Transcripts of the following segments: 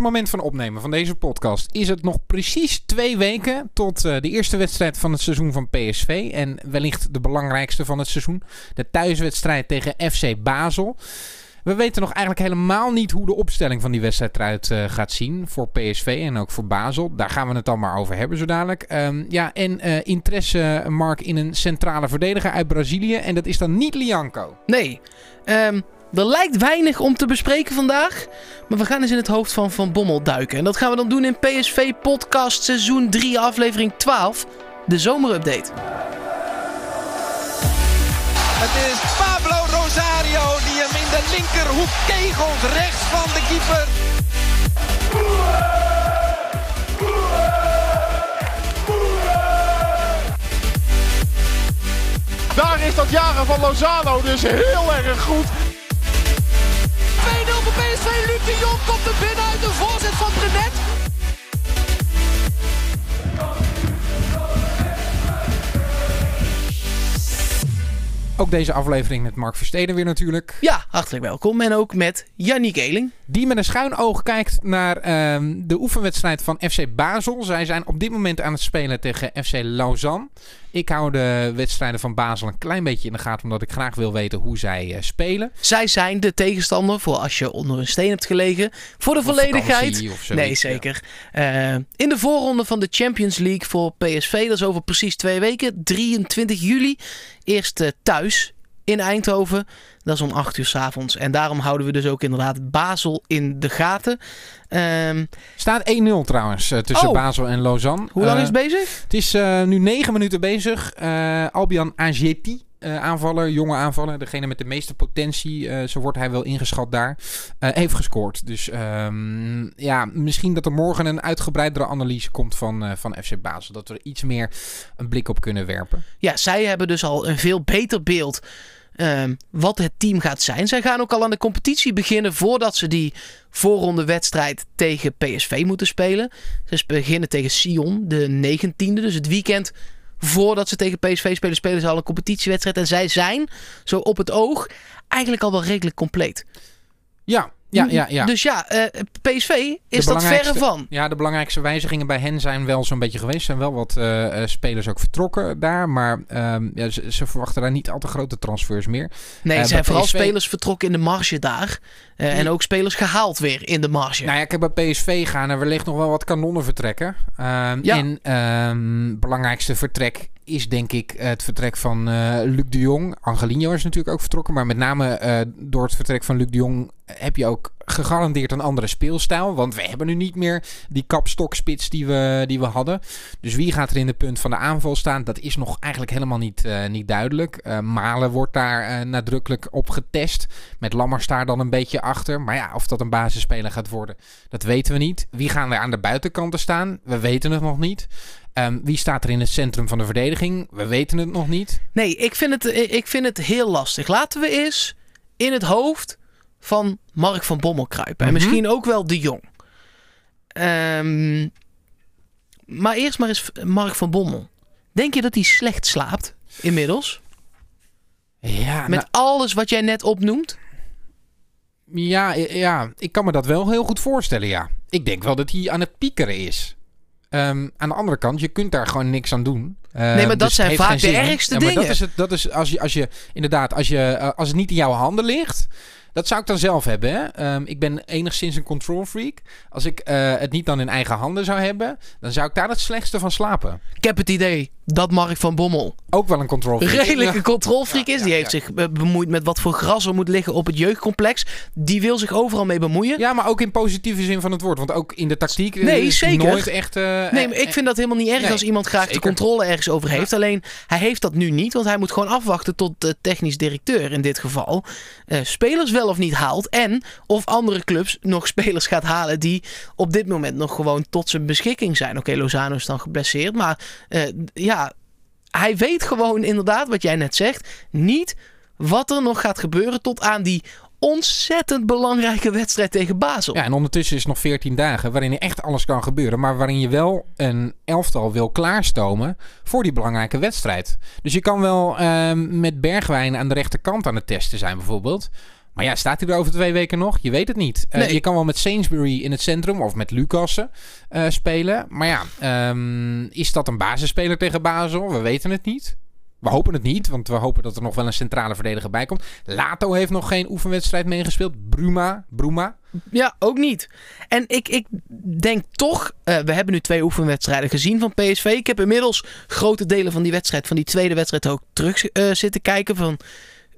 moment van opnemen van deze podcast is het nog precies twee weken tot uh, de eerste wedstrijd van het seizoen van PSV. En wellicht de belangrijkste van het seizoen. De thuiswedstrijd tegen FC Basel. We weten nog eigenlijk helemaal niet hoe de opstelling van die wedstrijd eruit uh, gaat zien. Voor PSV en ook voor Basel. Daar gaan we het dan maar over hebben zo dadelijk. Um, ja, en uh, interesse, Mark, in een centrale verdediger uit Brazilië. En dat is dan niet Lianco. Nee. Um, er lijkt weinig om te bespreken vandaag. Maar we gaan eens in het hoofd van Van Bommel duiken. En dat gaan we dan doen in PSV Podcast seizoen 3 aflevering 12. De zomerupdate. Het is Pablo Rosario die hem in de linkerhoek kegelt. Rechts van de keeper. Daar is dat jagen van Lozano dus heel erg goed. 2-0 voor PSV. Luc de Jong komt er binnen uit de voorzet van Brenet. Ook deze aflevering met Mark Versteden weer natuurlijk. Ja, hartelijk welkom. En ook met Yannick Eling. Die met een schuin oog kijkt naar uh, de oefenwedstrijd van FC Basel. Zij zijn op dit moment aan het spelen tegen FC Lausanne. Ik hou de wedstrijden van Basel een klein beetje in de gaten, omdat ik graag wil weten hoe zij uh, spelen. Zij zijn de tegenstander voor als je onder een steen hebt gelegen. Voor de volledigheid. nee, zeker. Ja. Uh, in de voorronde van de Champions League voor PSV, dat is over precies twee weken, 23 juli. Eerst uh, thuis in Eindhoven. Dat is om 8 uur s avonds. En daarom houden we dus ook inderdaad Basel in de gaten. Um, Staat 1-0 trouwens uh, tussen oh. Basel en Lausanne. Hoe lang uh, is het bezig? Het is uh, nu 9 minuten bezig. Albion Ageti. aanvaller, jonge aanvaller, degene met de meeste potentie, zo wordt hij wel ingeschat daar, heeft gescoord. Dus um, ja, misschien dat er morgen een uitgebreidere analyse komt van, van FC Basel. Dat we er iets meer een blik op kunnen werpen. Ja, zij hebben dus al een veel beter beeld Um, wat het team gaat zijn. Zij gaan ook al aan de competitie beginnen voordat ze die voorronde wedstrijd tegen PSV moeten spelen. Ze beginnen tegen Sion, de 19e. Dus het weekend voordat ze tegen PSV spelen, spelen ze al een competitiewedstrijd. En zij zijn, zo op het oog, eigenlijk al wel redelijk compleet. Ja, ja, ja, ja. Dus ja, uh, PSV is dat verre van. Ja, de belangrijkste wijzigingen bij hen zijn wel zo'n beetje geweest. Er zijn wel wat uh, spelers ook vertrokken daar. Maar um, ja, ze, ze, verwachten daar niet al te grote transfers meer. Nee, er uh, zijn vooral PSV... spelers vertrokken in de marge daar. En ook spelers gehaald weer in de marge. Nou ja, ik heb bij PSV gaan er wellicht nog wel wat kanonnen vertrekken. Um, ja. En um, belangrijkste vertrek is denk ik het vertrek van uh, Luc de Jong. Angelino is natuurlijk ook vertrokken. Maar met name uh, door het vertrek van Luc de Jong heb je ook gegarandeerd een andere speelstijl. Want we hebben nu niet meer die kapstokspits die we, die we hadden. Dus wie gaat er in de punt van de aanval staan? Dat is nog eigenlijk helemaal niet, niet duidelijk. Malen wordt daar nadrukkelijk op getest. Met Lammers daar dan een beetje achter. Maar ja, of dat een basisspeler gaat worden, dat weten we niet. Wie gaan er aan de buitenkanten staan? We weten het nog niet. Um, wie staat er in het centrum van de verdediging? We weten het nog niet. Nee, ik vind het, ik vind het heel lastig. Laten we eens in het hoofd van Mark van Bommel kruipen. En misschien ook wel de Jong. Um, maar eerst maar eens Mark van Bommel. Denk je dat hij slecht slaapt inmiddels? Ja, Met nou, alles wat jij net opnoemt? Ja, ja, ik kan me dat wel heel goed voorstellen, ja. Ik denk wel dat hij aan het piekeren is. Um, aan de andere kant, je kunt daar gewoon niks aan doen. Uh, nee, maar dat dus zijn vaak de ergste ja, dingen. Dat is het, dat is als je, als je inderdaad, als, je, uh, als het niet in jouw handen ligt, dat zou ik dan zelf hebben. Hè? Um, ik ben enigszins een control freak. Als ik uh, het niet dan in eigen handen zou hebben, dan zou ik daar het slechtste van slapen. Ik heb het idee dat Mark van Bommel ook wel een control freak redelijk een control freak is. Ja, die heeft zich bemoeid met wat voor gras er moet liggen op het jeugdcomplex. Die wil zich overal mee bemoeien. Ja, maar ook in positieve zin van het woord. Want ook in de tactiek nee, is zeker. nooit echt... Uh, nee, maar ik vind dat helemaal niet erg nee, als iemand graag zeker. de controle ergens over heeft. Alleen, hij heeft dat nu niet. Want hij moet gewoon afwachten tot de technisch directeur in dit geval uh, spelers wel of niet haalt. En of andere clubs nog spelers gaat halen die op dit moment nog gewoon tot zijn beschikking zijn. Oké, Lozano is dan geblesseerd. Maar uh, ja, hij weet gewoon inderdaad wat jij net zegt. Niet wat er nog gaat gebeuren tot aan die ontzettend belangrijke wedstrijd tegen Basel. Ja, en ondertussen is het nog 14 dagen waarin echt alles kan gebeuren. Maar waarin je wel een elftal wil klaarstomen voor die belangrijke wedstrijd. Dus je kan wel uh, met Bergwijn aan de rechterkant aan het testen zijn bijvoorbeeld. Maar ja, staat hij er over twee weken nog? Je weet het niet. Uh, Je kan wel met Sainsbury in het centrum of met Lucassen uh, spelen. Maar ja, um, is dat een basisspeler tegen Basel? We weten het niet. We hopen het niet, want we hopen dat er nog wel een centrale verdediger bij komt. Lato heeft nog geen oefenwedstrijd meegespeeld. Bruma, Bruma. Ja, ook niet. En ik, ik denk toch, uh, we hebben nu twee oefenwedstrijden gezien van PSV. Ik heb inmiddels grote delen van die wedstrijd, van die tweede wedstrijd ook terug uh, zitten kijken. Van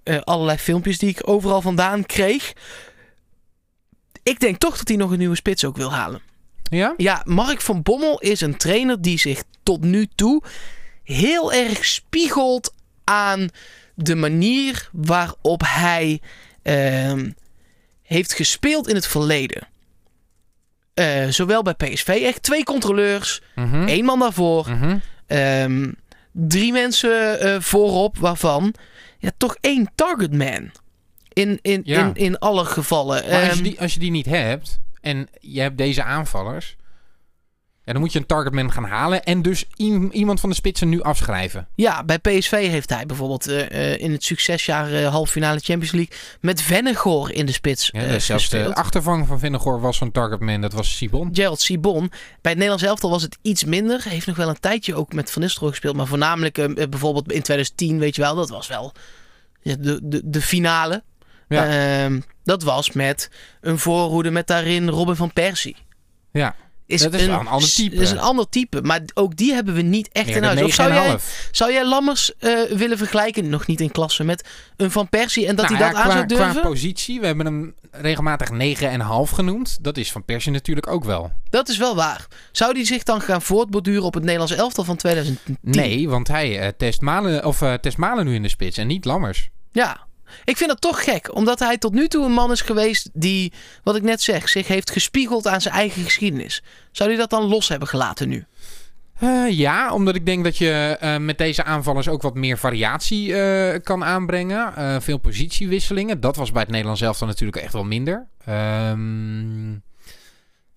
uh, allerlei filmpjes die ik overal vandaan kreeg. Ik denk toch dat hij nog een nieuwe spits ook wil halen. Ja? Ja, Mark van Bommel is een trainer die zich tot nu toe heel erg spiegelt aan de manier waarop hij uh, heeft gespeeld in het verleden. Uh, zowel bij PSV, echt twee controleurs, mm -hmm. één man daarvoor, mm -hmm. um, drie mensen uh, voorop, waarvan ja, toch één targetman. In, in, ja. in, in alle gevallen. Maar als, je die, als je die niet hebt en je hebt deze aanvallers, ja, dan moet je een targetman gaan halen en dus iemand van de spitsen nu afschrijven. Ja, bij PSV heeft hij bijvoorbeeld uh, uh, in het succesjaar uh, halve finale Champions League met Vennegoor in de spits ja, dus zelfs de achtervang van Vennegoor was zo'n targetman, dat was Sibon. Gerald Sibon. Bij het Nederlands elftal was het iets minder. Hij heeft nog wel een tijdje ook met Van Nistelrooy gespeeld, maar voornamelijk bijvoorbeeld in 2010, weet je wel, dat was wel de, de, de finale. Ja. Uh, dat was met een voorhoede met daarin Robin van Persie. Ja. Is dat is een, een ander type. is een ander type. Maar ook die hebben we niet echt in huis. Zou jij, zou jij Lammers uh, willen vergelijken, nog niet in klasse, met een Van Persie en dat nou, hij dat aan zou durven? Qua positie, we hebben hem regelmatig 9,5 genoemd. Dat is Van Persie natuurlijk ook wel. Dat is wel waar. Zou die zich dan gaan voortborduren op het Nederlands elftal van 2010? Nee, want hij uh, test, Malen, of, uh, test Malen nu in de spits en niet Lammers. Ja, ik vind dat toch gek, omdat hij tot nu toe een man is geweest die, wat ik net zeg, zich heeft gespiegeld aan zijn eigen geschiedenis. Zou hij dat dan los hebben gelaten nu? Uh, ja, omdat ik denk dat je uh, met deze aanvallers ook wat meer variatie uh, kan aanbrengen. veel positiewisselingen. Dat was bij het Nederlands elftal natuurlijk echt wel minder. Um,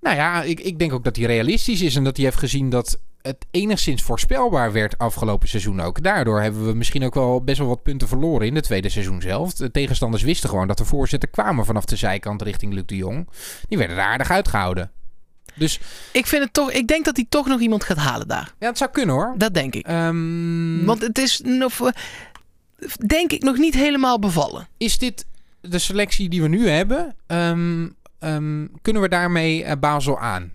nou ja, ik, ik denk ook dat hij realistisch is en dat hij heeft gezien dat het enigszins voorspelbaar werd afgelopen seizoen ook. Daardoor hebben we misschien ook wel best wel wat punten verloren in de tweede seizoen zelf. De tegenstanders wisten gewoon dat de voorzitter kwamen vanaf de zijkant richting Luc de Jong. Die werden er aardig uitgehouden. Dus ik vind het toch. Ik denk dat hij toch nog iemand gaat halen daar. Ja, het zou kunnen hoor. Dat denk ik. Um, Want het is nog, denk ik nog niet helemaal bevallen. Is dit de selectie die we nu hebben? Um, um, kunnen we daarmee uh, Basel aan?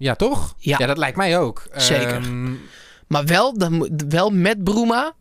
Ja. Toch? Ja. ja dat lijkt mij ook. Zeker. Um, maar wel, dan, wel met Bruma.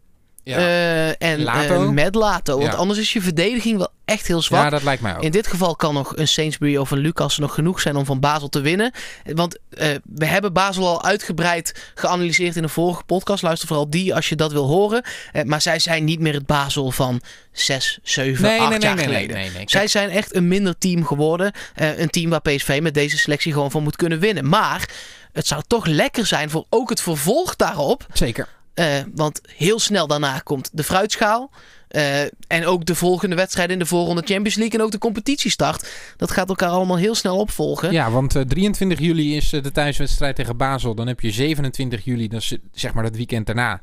Ja. Uh, en Lato. Uh, met Lato. Want ja. anders is je verdediging wel echt heel zwak. Ja, dat lijkt mij ook. In dit geval kan nog een Sainsbury of een Lucas nog genoeg zijn om van Basel te winnen. Want uh, we hebben Basel al uitgebreid geanalyseerd in een vorige podcast. Luister vooral die als je dat wil horen. maar zij zijn niet meer het Basel van 6, 7, nee, 8 nee, jaar nee, geleden. Zij zijn echt een minder team geworden. een team waar PSV met deze selectie gewoon van moet kunnen winnen. Maar het zou toch lekker zijn voor ook het vervolg daarop. Zeker. Uh, want heel snel daarna komt de fruitschaal. Uh, en ook de volgende wedstrijd in de voorronde Champions League en ook de competitiestart. Dat gaat elkaar allemaal heel snel opvolgen. Ja, want uh, 23 juli is de thuiswedstrijd tegen Basel. Dan heb je 27 juli, dat zeg maar dat weekend daarna,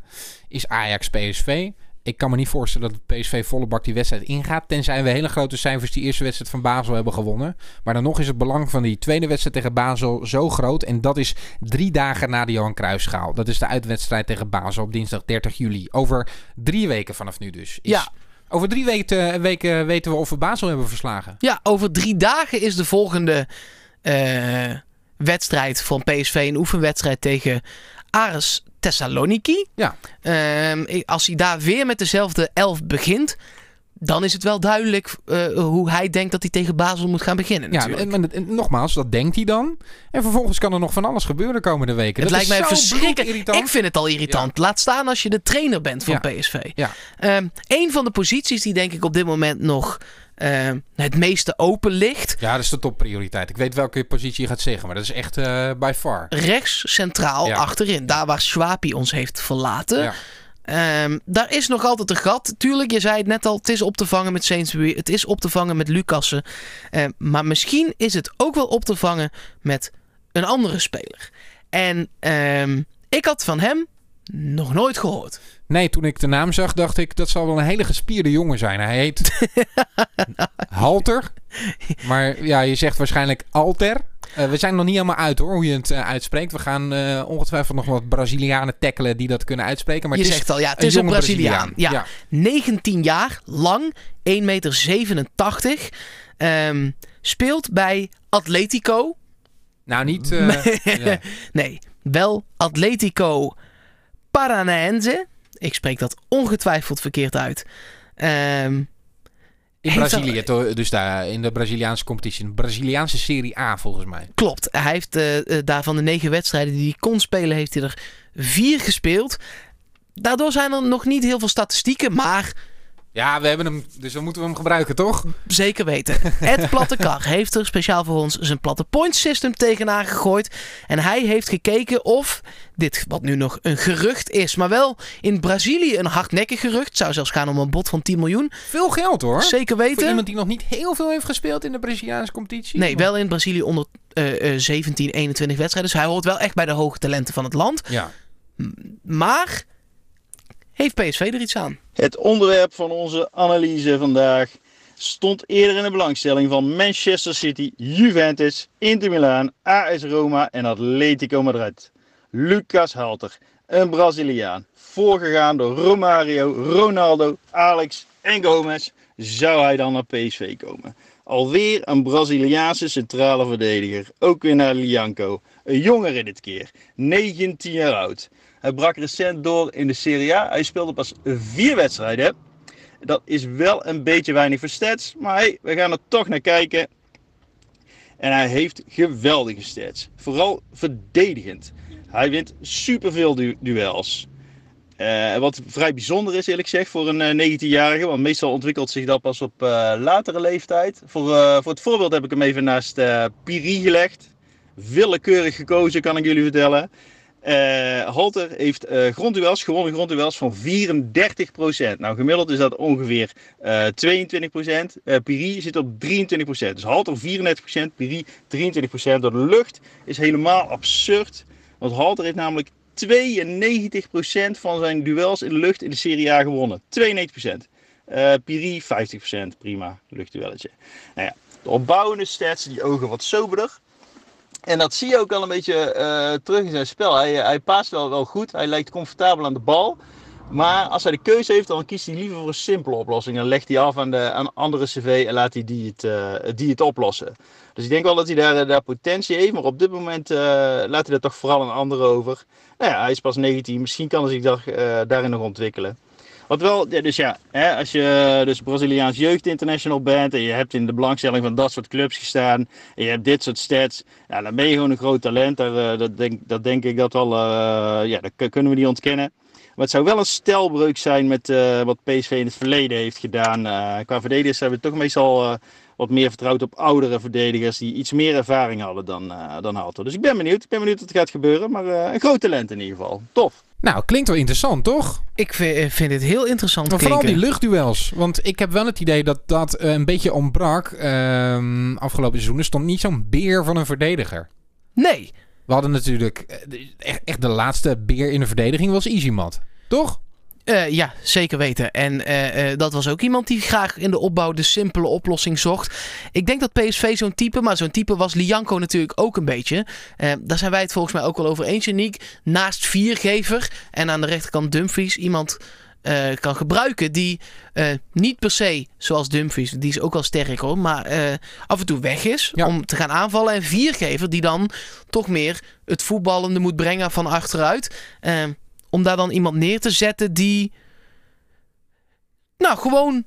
is Ajax PSV. Ik kan me niet voorstellen dat PSV volle bak die wedstrijd ingaat. Tenzij we hele grote cijfers die eerste wedstrijd van Basel hebben gewonnen. Maar dan nog is het belang van die tweede wedstrijd tegen Basel zo groot. En dat is drie dagen na de Johan Cruijffschaal. Dat is de uitwedstrijd tegen Basel op dinsdag 30 juli. Over drie weken vanaf nu dus. Is ja. Over drie weken, weken weten we of we Basel hebben verslagen. Ja, over drie dagen is de volgende uh, wedstrijd van PSV. Een oefenwedstrijd tegen Ares Thessaloniki. Ja. Um, als hij daar weer met dezelfde elf begint, dan is het wel duidelijk uh, hoe hij denkt dat hij tegen Basel moet gaan beginnen. Ja, en, en, en, nogmaals, dat denkt hij dan. En vervolgens kan er nog van alles gebeuren de komende weken. Het dat lijkt mij verschrikkelijk. Ik vind het al irritant. Ja. Laat staan als je de trainer bent van ja. PSV. Ja. Um, een van de posities die denk ik op dit moment nog uh, het meeste open ligt. Ja, dat is de topprioriteit. Ik weet welke positie je gaat zeggen, maar dat is echt uh, by far. Rechts centraal ja. achterin. Daar waar Schwapi ons heeft verlaten. Ja. Um, daar is nog altijd een gat. Tuurlijk, je zei het net al, het is op te vangen met Sainsbury. Het is op te vangen met Lucassen. Uh, maar misschien is het ook wel op te vangen met een andere speler. En um, ik had van hem Nog nooit gehoord. Nee, toen ik de naam zag, dacht ik dat zal wel een hele gespierde jongen zijn. Hij heet Halter. Maar ja, je zegt waarschijnlijk Alter. Uh, we zijn nog niet helemaal uit hoor, hoe je het uh, uitspreekt. We gaan uh, ongetwijfeld nog wat Brazilianen tackelen die dat kunnen uitspreken. Maar je het zegt al, ja, het is een, Braziliaan. Ja. ja. 19 jaar, lang, 1,87 meter. Um, speelt bij Atletico. Nou, niet... ja. Nee, wel Atletico Paranaense. Ik spreek dat ongetwijfeld verkeerd uit. Um, in Brazilië, dus daar in de Braziliaanse competitie. Een Braziliaanse Serie A volgens mij. Klopt. Hij heeft uh, daar van de negen wedstrijden die hij kon spelen, heeft hij er vier gespeeld. Daardoor zijn er nog niet heel veel statistieken, maar ja, we hebben hem, dus dan moeten we hem gebruiken, toch? Zeker weten. Ed Plattekar heeft er speciaal voor ons zijn platte point system tegenaan gegooid. En hij heeft gekeken of dit, wat nu nog een gerucht is, maar wel in Brazilië een hardnekkig gerucht. Het zou zelfs gaan om een bod van 10 miljoen. Veel geld hoor. Zeker weten. Voor iemand die nog niet heel veel heeft gespeeld in de Braziliaanse competitie. Nee, wel in Brazilië onder uh, uh, 17, 21 wedstrijden. Dus hij hoort wel echt bij de hoge talenten van het land. Ja. Maar heeft PSV er iets aan? Het onderwerp van onze analyse vandaag stond eerder in de belangstelling van Manchester City, Juventus, Inter Milaan, AS Roma en Atletico Madrid. Lucas Halter, een Braziliaan, voorgegaan door Romario, Ronaldo, Alex en Gomez, zou hij dan naar PSV komen. Alweer een Braziliaanse centrale verdediger, ook weer naar Lianco. Een jongere dit keer, 19 jaar oud. Hij brak recent door in de Serie A. Hij speelde pas vier wedstrijden. Dat is wel een beetje weinig voor stats. Maar hey, we gaan er toch naar kijken. En hij heeft geweldige stats. Vooral verdedigend. Hij wint superveel du duels. Uh, wat vrij bijzonder is eerlijk gezegd voor een 19-jarige. Eh, want meestal ontwikkelt zich dat pas op uh, latere leeftijd. Voor, voor het voorbeeld heb ik hem even naast Piri gelegd. Willekeurig gekozen kan ik jullie vertellen. Halter heeft uh, grondduels, gewonnen grondduels van 34%. Nou, gemiddeld is dat ongeveer uh, 22%. Uh, Piri zit op 23%. Dus Halter 34%, Piri 23%. Door de lucht is helemaal absurd. Want Halter heeft namelijk 92% van zijn duels in de lucht in de Serie A gewonnen. 92%. Uh, Piri 50%, prima luchtduelletje. Nou ja, de opbouwende stats, die ogen wat soberder. En dat zie je ook al een beetje uh, terug in zijn spel. Hij, hij paast wel, wel goed. Hij lijkt comfortabel aan de bal. Maar als hij de keuze heeft, dan kiest hij liever voor een simpele oplossing. Dan legt hij af aan de aan andere cv en laat hij die het, uh, die het oplossen. Dus ik denk wel dat hij daar, daar potentie heeft. Maar op dit moment laat hij dat toch vooral aan anderen over. Nou ja, hij is pas 19. Misschien kan hij zich daar, daarin nog ontwikkelen. Wat wel, dus ja, hè, als je dus Braziliaans jeugd international bent en je hebt in de belangstelling van dat soort clubs gestaan en je hebt dit soort stats, ja, dan ben je gewoon een groot talent. Uh, dat, denk, dat denk ik dat wel, uh, ja, dat kunnen we niet ontkennen. Maar het zou wel een stelbreuk zijn met uh, wat PSV in het verleden heeft gedaan. qua verdedigers hebben we toch meestal wat meer vertrouwd op oudere verdedigers die iets meer ervaring hadden dan, dan. Dus ik ben benieuwd. Ik ben benieuwd wat er gaat gebeuren. Maar een groot talent in ieder geval. Tof. Nou, klinkt wel interessant, toch? Ik vind, eh, het heel interessant. Maar vooral die luchtduels. Want ik heb wel het idee dat dat eh, een beetje ontbrak. Uh, afgelopen seizoen. Er stond niet zo'n beer van een verdediger. Nee. We hadden natuurlijk eh, echt, de laatste beer in de verdediging was Easymat. Toch? Uh, ja, zeker weten. En uh, uh, dat was ook iemand die graag in de opbouw de simpele oplossing zocht. Ik denk dat PSV zo'n type, maar zo'n type was Lianco natuurlijk ook een beetje. daar zijn wij het volgens mij ook wel over eens, Uniek. Naast viergever en aan de rechterkant Dumfries. Iemand kan gebruiken die niet per se, zoals Dumfries, die is ook wel sterk hoor, maar af en toe weg is ja. om te gaan aanvallen. En viergever die dan toch meer het voetballende moet brengen van achteruit om daar dan iemand neer te zetten die. Nou, gewoon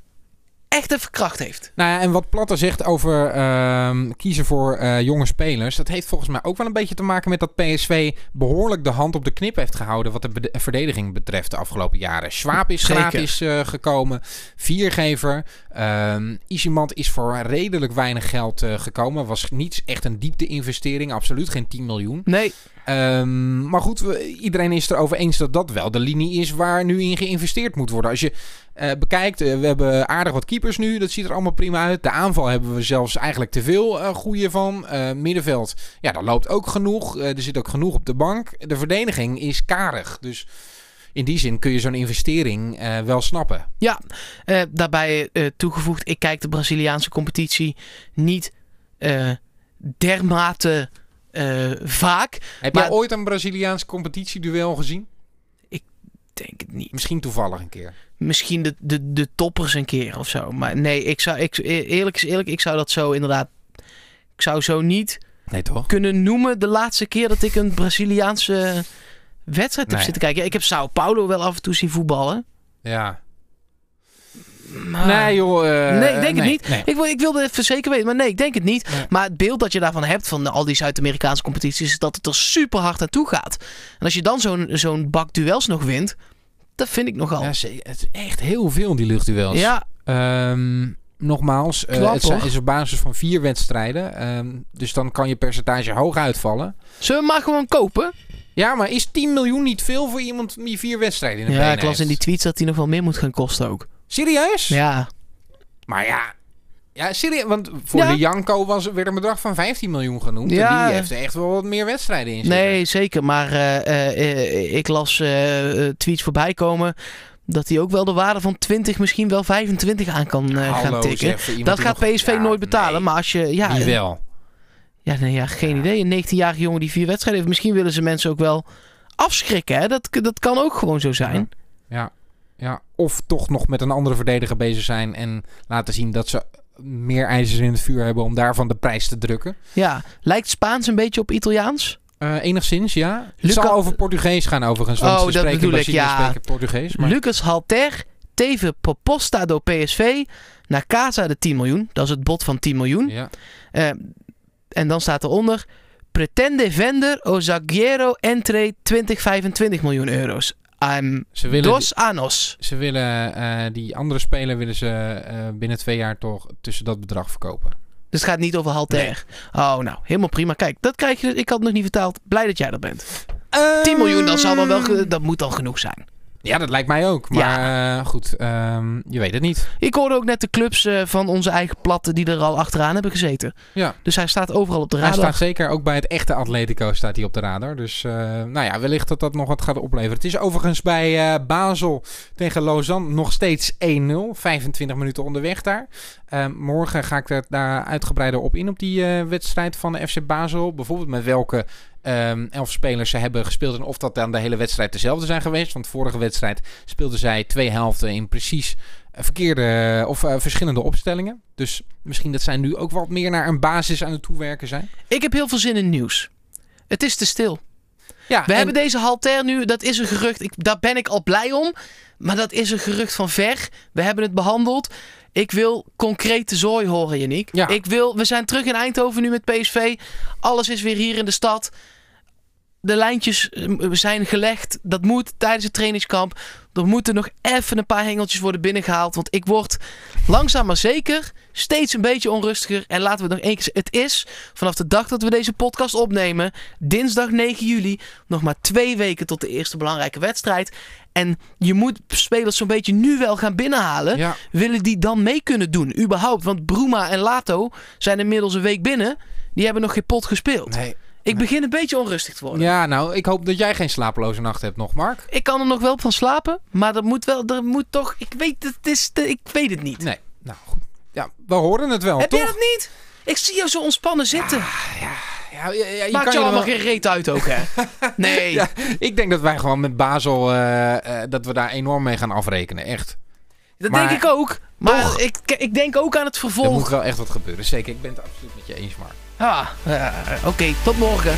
echt even kracht heeft. Nou ja, en wat Platte zegt over uh, kiezen voor uh, jonge spelers, dat heeft volgens mij ook wel een beetje te maken met dat PSV behoorlijk de hand op de knip heeft gehouden wat de verdediging betreft de afgelopen jaren. Schwab is gratis uh, gekomen, viergever. Um, Isimant is voor redelijk weinig geld uh, gekomen, was niet echt een diepte investering, absoluut geen 10 miljoen. Nee. Um, maar goed, we, iedereen is het erover eens dat dat wel de linie is waar nu in geïnvesteerd moet worden. Als je uh, bekijkt, uh, we hebben aardig wat keepers nu. Dat ziet er allemaal prima uit. De aanval hebben we zelfs eigenlijk te veel uh, goede van. middenveld, ja, daar loopt ook genoeg. er zit ook genoeg op de bank. De verdediging is karig. Dus in die zin kun je zo'n investering wel snappen. Ja, daarbij toegevoegd, ik kijk de Braziliaanse competitie niet dermate vaak. Heb je ooit een Braziliaans competitieduel gezien? Ik denk het niet. Misschien toevallig een keer misschien de, de, de toppers een keer of zo. Maar nee, ik zou, ik, e-, eerlijk is eerlijk, ik zou dat zo inderdaad. Ik zou zo niet nee, toch? kunnen noemen de laatste keer dat ik een Braziliaanse wedstrijd heb zitten kijken. Ik heb Sao Paulo wel af en toe zien voetballen. Ja. Maar, nee, joh. Uh, nee, ik denk het niet. Ik, wil, ik wilde even zeker weten, maar nee, ik denk het niet. Maar het beeld dat je daarvan hebt van al die Zuid-Amerikaanse competities, is dat het er super hard aan toe gaat. En als je dan zo'n zo'n bak duels nog wint, dat vind ik nogal. Ja, het is echt heel veel, die luchtduels. Ja. Um, nogmaals, uh, het zijn, is op basis van vier wedstrijden. Um, dus dan kan je percentage hoog uitvallen. Zullen we maar gewoon kopen? Ja, maar is 10 miljoen niet veel voor iemand die vier wedstrijden in de Ja, ik las in die tweets dat hij nog wel meer moet gaan kosten ook. Serieus? Ja. Maar ja, ja, serieus. Want voor de Janko was, werd een bedrag van 15 miljoen genoemd. Ja. En die heeft echt wel wat meer wedstrijden in Nee, zeker. Maar uh, ik las tweets voorbij komen dat hij ook wel de waarde van 20, misschien wel 25 aan kan gaan tikken. dat gaat PSV nooit betalen. Maar als je... Ja, wel? Ja, nee, ja geen idee. Een 19-jarige jongen die vier wedstrijden heeft. Misschien willen ze mensen ook wel afschrikken. Hè? Dat, dat kan ook gewoon zo zijn. ja. Ja, of toch nog met een andere verdediger bezig zijn en laten zien dat ze meer ijzers in het vuur hebben om daarvan de prijs te drukken. Ja, lijkt Spaans een beetje op Italiaans? Uh, enigszins, ja. Het zal over Portugees gaan overigens. Want oh, dat bedoel ik, ja. Portugees. Maar... Lucas Halter, Teve proposta do PSV, naar Casa de 10 miljoen. Dat is het bod van 10 miljoen. Ja. Uh, en dan staat eronder... Pretende vender o zagueiro entre 20, 25 miljoen euro's. I'm ze willen dos anos. Ze willen uh, die andere speler willen ze uh, binnen twee jaar toch tussen dat bedrag verkopen. Dus het gaat niet over Halter. Nee. Oh, nou, helemaal prima. Kijk, dat krijg je. Ik had het nog niet vertaald. Blij dat jij er bent. Um... 10 miljoen, dat zal dan wel. Dat moet dan genoeg zijn. Ja, dat lijkt mij ook. Maar ja. uh, goed, um, je weet het niet. Ik hoorde ook net de clubs uh, van onze eigen platten die er al achteraan hebben gezeten. Ja. Dus hij staat overal op de radar. Hij staat zeker ook bij het echte Atletico staat hij op de radar. Dus uh, nou ja, wellicht dat dat nog wat gaat opleveren. Het is overigens bij Basel tegen Lausanne nog steeds 1-0. 25 minuten onderweg daar. Ehm, morgen ga ik er daar uitgebreider op in op die wedstrijd van de FC Basel. Bijvoorbeeld met welke um, elf spelers ze hebben gespeeld. En of dat dan de hele wedstrijd dezelfde zijn geweest. Want vorige wedstrijd speelden zij twee helften in precies verkeerde of uh, verschillende opstellingen. Dus misschien dat zij nu ook wat meer naar een basis aan het toewerken zijn. Ik heb heel veel zin in nieuws. Het is te stil. Ja, we hebben deze halter nu, dat is een gerucht. Ik, daar ben ik al blij om. Maar dat is een gerucht van ver. We hebben het behandeld. Ik wil concrete zooi horen. Ja. Ik wil, we zijn terug in Eindhoven nu met PSV. Alles is weer hier in de stad. De lijntjes eh, zijn gelegd. Dat moet tijdens het trainingskamp. Er moeten nog even een paar hengeltjes worden binnengehaald. Want ik word langzaam maar zeker steeds een beetje onrustiger. En laten we nog één keer Het is vanaf de dag dat we deze podcast opnemen, dinsdag 9 juli, nog maar twee weken tot de eerste belangrijke wedstrijd. En je moet spelers zo'n beetje nu wel gaan binnenhalen. Willen die dan mee kunnen doen, überhaupt? Want Bruma en Lato zijn inmiddels een week binnen. Die hebben nog geen pot gespeeld. Nee. Ik begin een beetje onrustig te worden. Ja, nou, ik hoop dat jij geen slapeloze nacht hebt nog, Mark. Ik kan er nog wel van slapen, maar dat moet wel, er moet toch, ik weet het, is ik weet het niet. Nee, nou goed. Ja, we horen het wel, Heb toch? je dat niet? Ik zie jou zo ontspannen zitten. ja. Ja, ja, ja, je Maakt kan je allemaal wel... geen reet uit ook, hè? Nee. ja, ik denk dat wij gewoon met Basel, uh, uh, dat we daar enorm mee gaan afrekenen. Echt. Dat denk ik ook. Maar toch, ik, ik denk ook aan het vervolg. Er moet wel echt wat gebeuren. Zeker, ik ben het absoluut met je eens, Mark. Ah, uh, oké. Tot morgen.